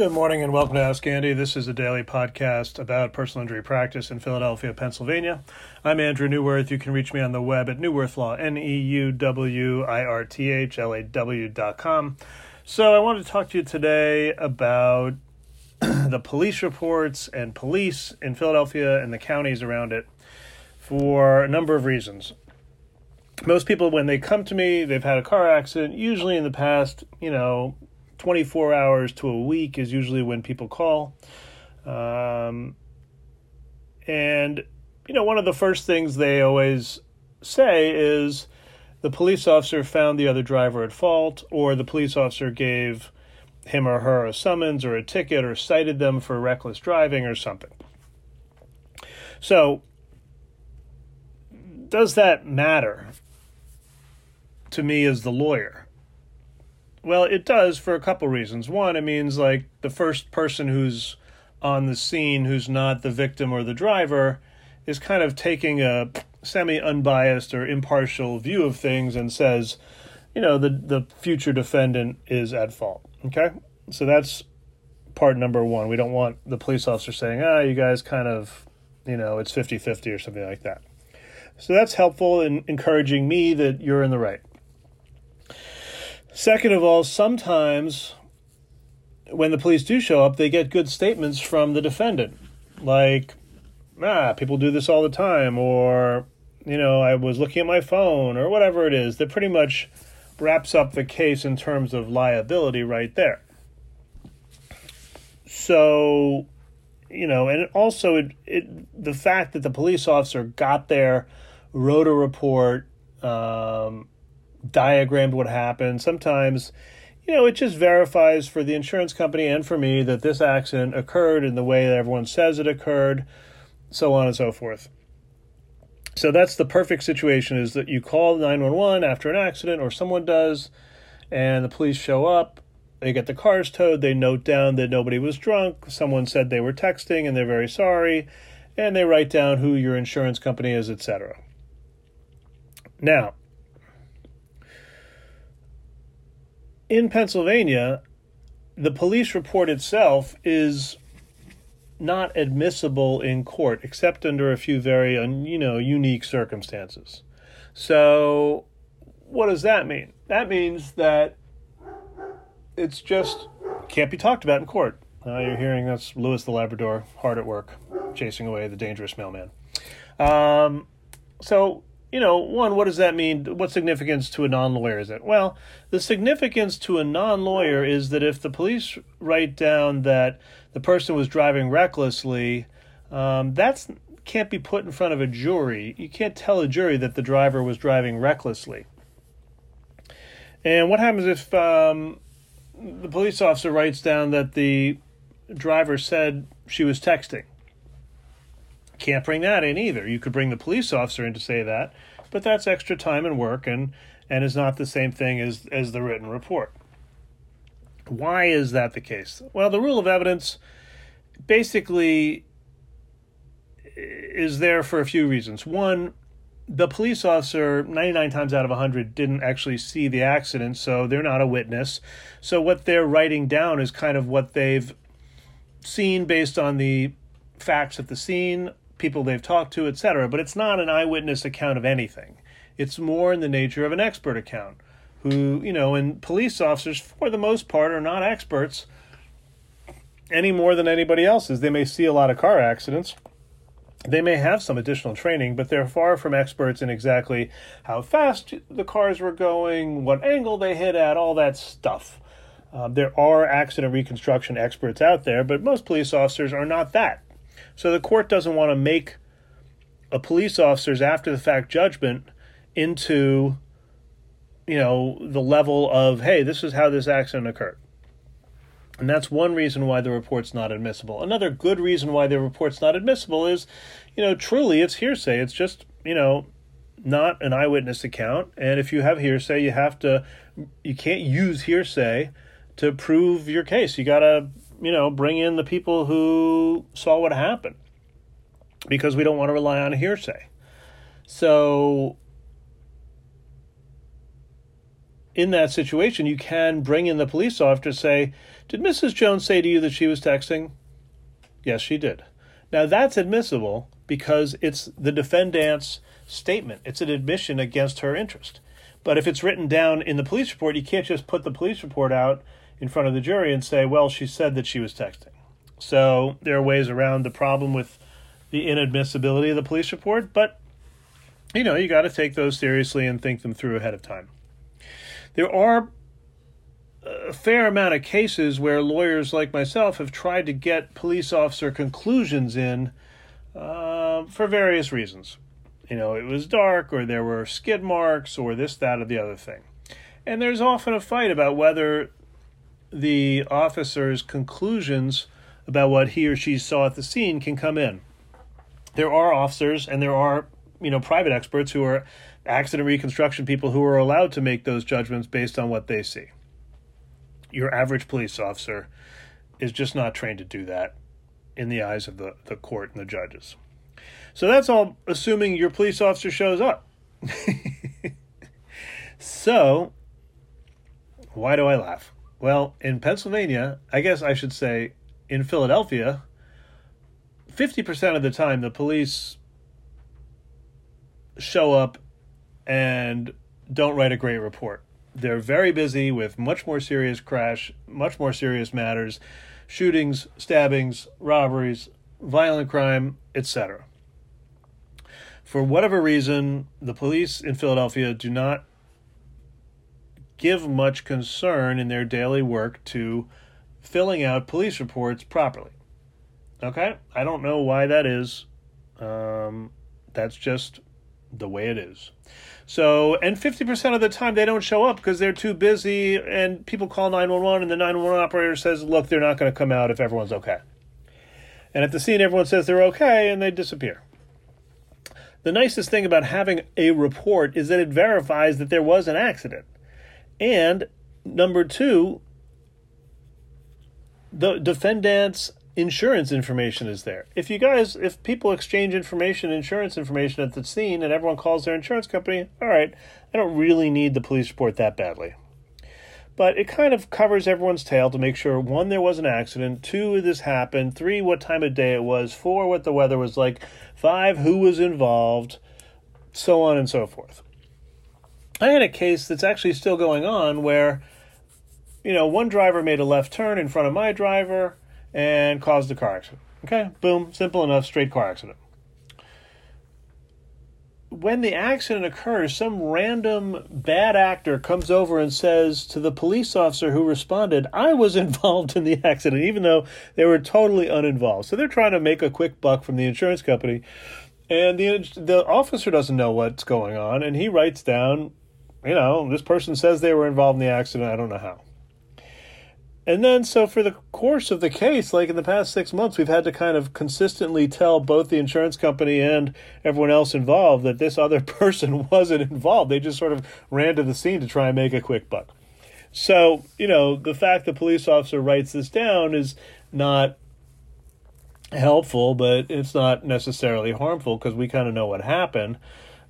Good morning and welcome to Ask Andy. This is a daily podcast about personal injury practice in Philadelphia, Pennsylvania. I'm Andrew Neuwirth. You can reach me on the web at Neuwirth Law, N E U W I R T H L A W dot com. So I wanted to talk to you today about the police reports and police in Philadelphia and the counties around it for a number of reasons. Most people, when they come to me, they've had a car accident, usually in the past, you know, 24 hours to a week is usually when people call. Um, and, you know, one of the first things they always say is the police officer found the other driver at fault, or the police officer gave him or her a summons or a ticket, or cited them for reckless driving or something. So, does that matter to me as the lawyer? Well, it does for a couple reasons. One, it means like the first person who's on the scene who's not the victim or the driver is kind of taking a semi unbiased or impartial view of things and says, you know, the the future defendant is at fault. Okay? So that's part number 1. We don't want the police officer saying, "Ah, you guys kind of, you know, it's 50-50 or something like that." So that's helpful in encouraging me that you're in the right. Second of all, sometimes when the police do show up, they get good statements from the defendant, like, ah, people do this all the time, or, you know, I was looking at my phone, or whatever it is, that pretty much wraps up the case in terms of liability right there. So, you know, and also it, it the fact that the police officer got there, wrote a report, um, diagrammed what happened. Sometimes, you know, it just verifies for the insurance company and for me that this accident occurred in the way that everyone says it occurred, so on and so forth. So that's the perfect situation is that you call 911 after an accident or someone does and the police show up, they get the cars towed, they note down that nobody was drunk, someone said they were texting and they're very sorry, and they write down who your insurance company is, etc. Now, in Pennsylvania, the police report itself is not admissible in court except under a few very you know unique circumstances. So what does that mean? That means that it's just can't be talked about in court. Uh, you're hearing that's Lewis the Labrador hard at work chasing away the dangerous mailman. Um, so you know, one, what does that mean? What significance to a non lawyer is it? Well, the significance to a non lawyer is that if the police write down that the person was driving recklessly, um, that's can't be put in front of a jury. You can't tell a jury that the driver was driving recklessly. And what happens if um, the police officer writes down that the driver said she was texting? Can't bring that in either. You could bring the police officer in to say that, but that's extra time and work and and is not the same thing as as the written report. Why is that the case? Well, the rule of evidence basically is there for a few reasons. One, the police officer 99 times out of 100 didn't actually see the accident, so they're not a witness. So what they're writing down is kind of what they've seen based on the facts at the scene people they've talked to, etc. But it's not an eyewitness account of anything. It's more in the nature of an expert account, who, you know, and police officers, for the most part, are not experts any more than anybody else is. They may see a lot of car accidents. They may have some additional training, but they're far from experts in exactly how fast the cars were going, what angle they hit at, all that stuff. Um, there are accident reconstruction experts out there, but most police officers are not that. So the court doesn't want to make a police officer's after the fact judgment into you know the level of hey this is how this accident occurred. And that's one reason why the report's not admissible. Another good reason why the report's not admissible is you know truly it's hearsay. It's just you know not an eyewitness account. And if you have hearsay you have to you can't use hearsay to prove your case. You got to you know, bring in the people who saw what happened because we don't want to rely on hearsay. So in that situation, you can bring in the police officer say, Did Mrs. Jones say to you that she was texting? Yes, she did. Now that's admissible because it's the defendant's statement. It's an admission against her interest. But if it's written down in the police report, you can't just put the police report out in front of the jury and say, well, she said that she was texting. So there are ways around the problem with the inadmissibility of the police report, but you know, you got to take those seriously and think them through ahead of time. There are a fair amount of cases where lawyers like myself have tried to get police officer conclusions in uh, for various reasons. You know, it was dark, or there were skid marks, or this, that, or the other thing. And there's often a fight about whether the officer's conclusions about what he or she saw at the scene can come in. There are officers and there are, you know, private experts who are accident reconstruction people who are allowed to make those judgments based on what they see. Your average police officer is just not trained to do that in the eyes of the, the court and the judges. So that's all assuming your police officer shows up. so, why do I laugh? Well, in Pennsylvania, I guess I should say in Philadelphia, 50% of the time the police show up and don't write a great report. They're very busy with much more serious crash, much more serious matters, shootings, stabbings, robberies, violent crime, etc. For whatever reason, the police in Philadelphia do not give much concern in their daily work to filling out police reports properly. Okay? I don't know why that is. Um, that's just the way it is. So, and 50% of the time they don't show up because they're too busy and people call 911 and the 911 operator says, look, they're not going to come out if everyone's okay. And at the scene, everyone says they're okay and they disappear. The nicest thing about having a report is that it verifies that there was an accident. And number two, the defendant's insurance information is there. If you guys, if people exchange information, insurance information at the scene, and everyone calls their insurance company, all right, I don't really need the police report that badly. But it kind of covers everyone's tail to make sure one, there was an accident, two, this happened, three, what time of day it was, four, what the weather was like, five, who was involved, so on and so forth. I had a case that's actually still going on where, you know, one driver made a left turn in front of my driver and caused a car accident. Okay, boom, simple enough, straight car accident. When the accident occurs, some random bad actor comes over and says to the police officer who responded, I was involved in the accident, even though they were totally uninvolved. So they're trying to make a quick buck from the insurance company. And the, the officer doesn't know what's going on, and he writes down you know, this person says they were involved in the accident. I don't know how. And then, so for the course of the case, like in the past six months, we've had to kind of consistently tell both the insurance company and everyone else involved that this other person wasn't involved. They just sort of ran to the scene to try and make a quick buck. So, you know, the fact the police officer writes this down is not helpful, but it's not necessarily harmful because we kind of know what happened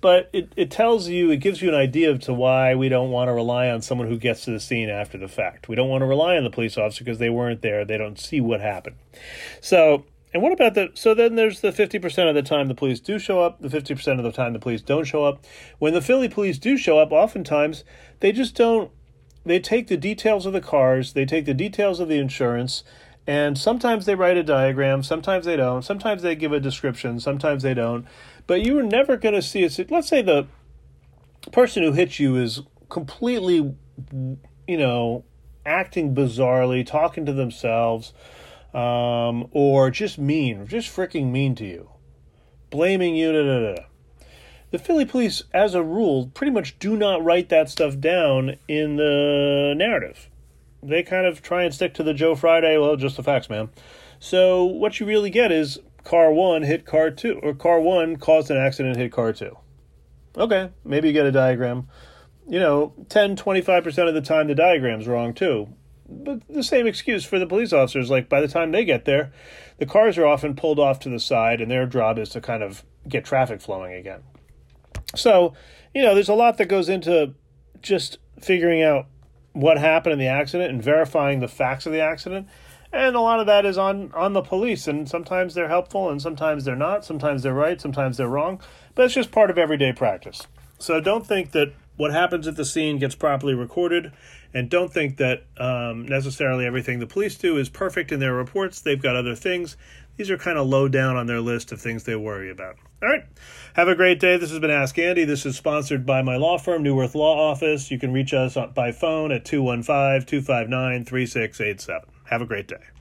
but it, it tells you, it gives you an idea of to why we don't want to rely on someone who gets to the scene after the fact. We don't want to rely on the police officer because they weren't there. They don't see what happened. So, and what about the, so then there's the 50% of the time the police do show up, the 50% of the time the police don't show up. When the Philly police do show up, oftentimes they just don't, they take the details of the cars, they take the details of the insurance, and sometimes they write a diagram, sometimes they don't, sometimes they give a description, sometimes they don't but you are never going to see it. Let's say the person who hits you is completely, you know, acting bizarrely, talking to themselves, um, or just mean, just freaking mean to you, blaming you. Da, da, da. The Philly police, as a rule, pretty much do not write that stuff down in the narrative. They kind of try and stick to the Joe Friday, well, just the facts, man. So what you really get is car one hit car two, or car one caused an accident, hit car two. Okay, maybe you get a diagram. You know, 10, 25% of the time the diagram's wrong too. But the same excuse for the police officers. Like, by the time they get there, the cars are often pulled off to the side, and their job is to kind of get traffic flowing again. So, you know, there's a lot that goes into just figuring out what happened in the accident and verifying the facts of the accident. And a lot of that is on, on the police, and sometimes they're helpful and sometimes they're not. Sometimes they're right, sometimes they're wrong. But it's just part of everyday practice. So don't think that what happens at the scene gets properly recorded, and don't think that um, necessarily everything the police do is perfect in their reports. They've got other things. These are kind of low down on their list of things they worry about. All right. Have a great day. This has been Ask Andy. This is sponsored by my law firm, Neuwirth Law Office. You can reach us by phone at 215 259 3687. Have a great day.